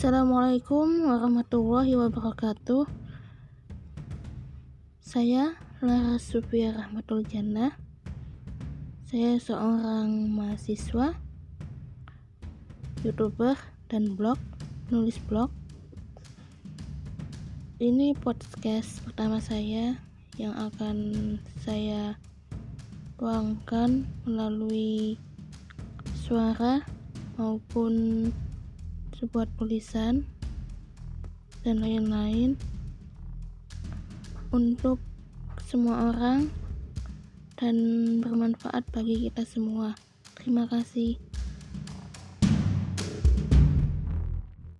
Assalamualaikum warahmatullahi wabarakatuh. Saya Lara Sufia Rahmatul Jannah. Saya seorang mahasiswa, youtuber, dan blog, nulis blog. Ini podcast pertama saya yang akan saya tuangkan melalui suara maupun sebuah tulisan dan lain-lain untuk semua orang dan bermanfaat bagi kita semua. Terima kasih.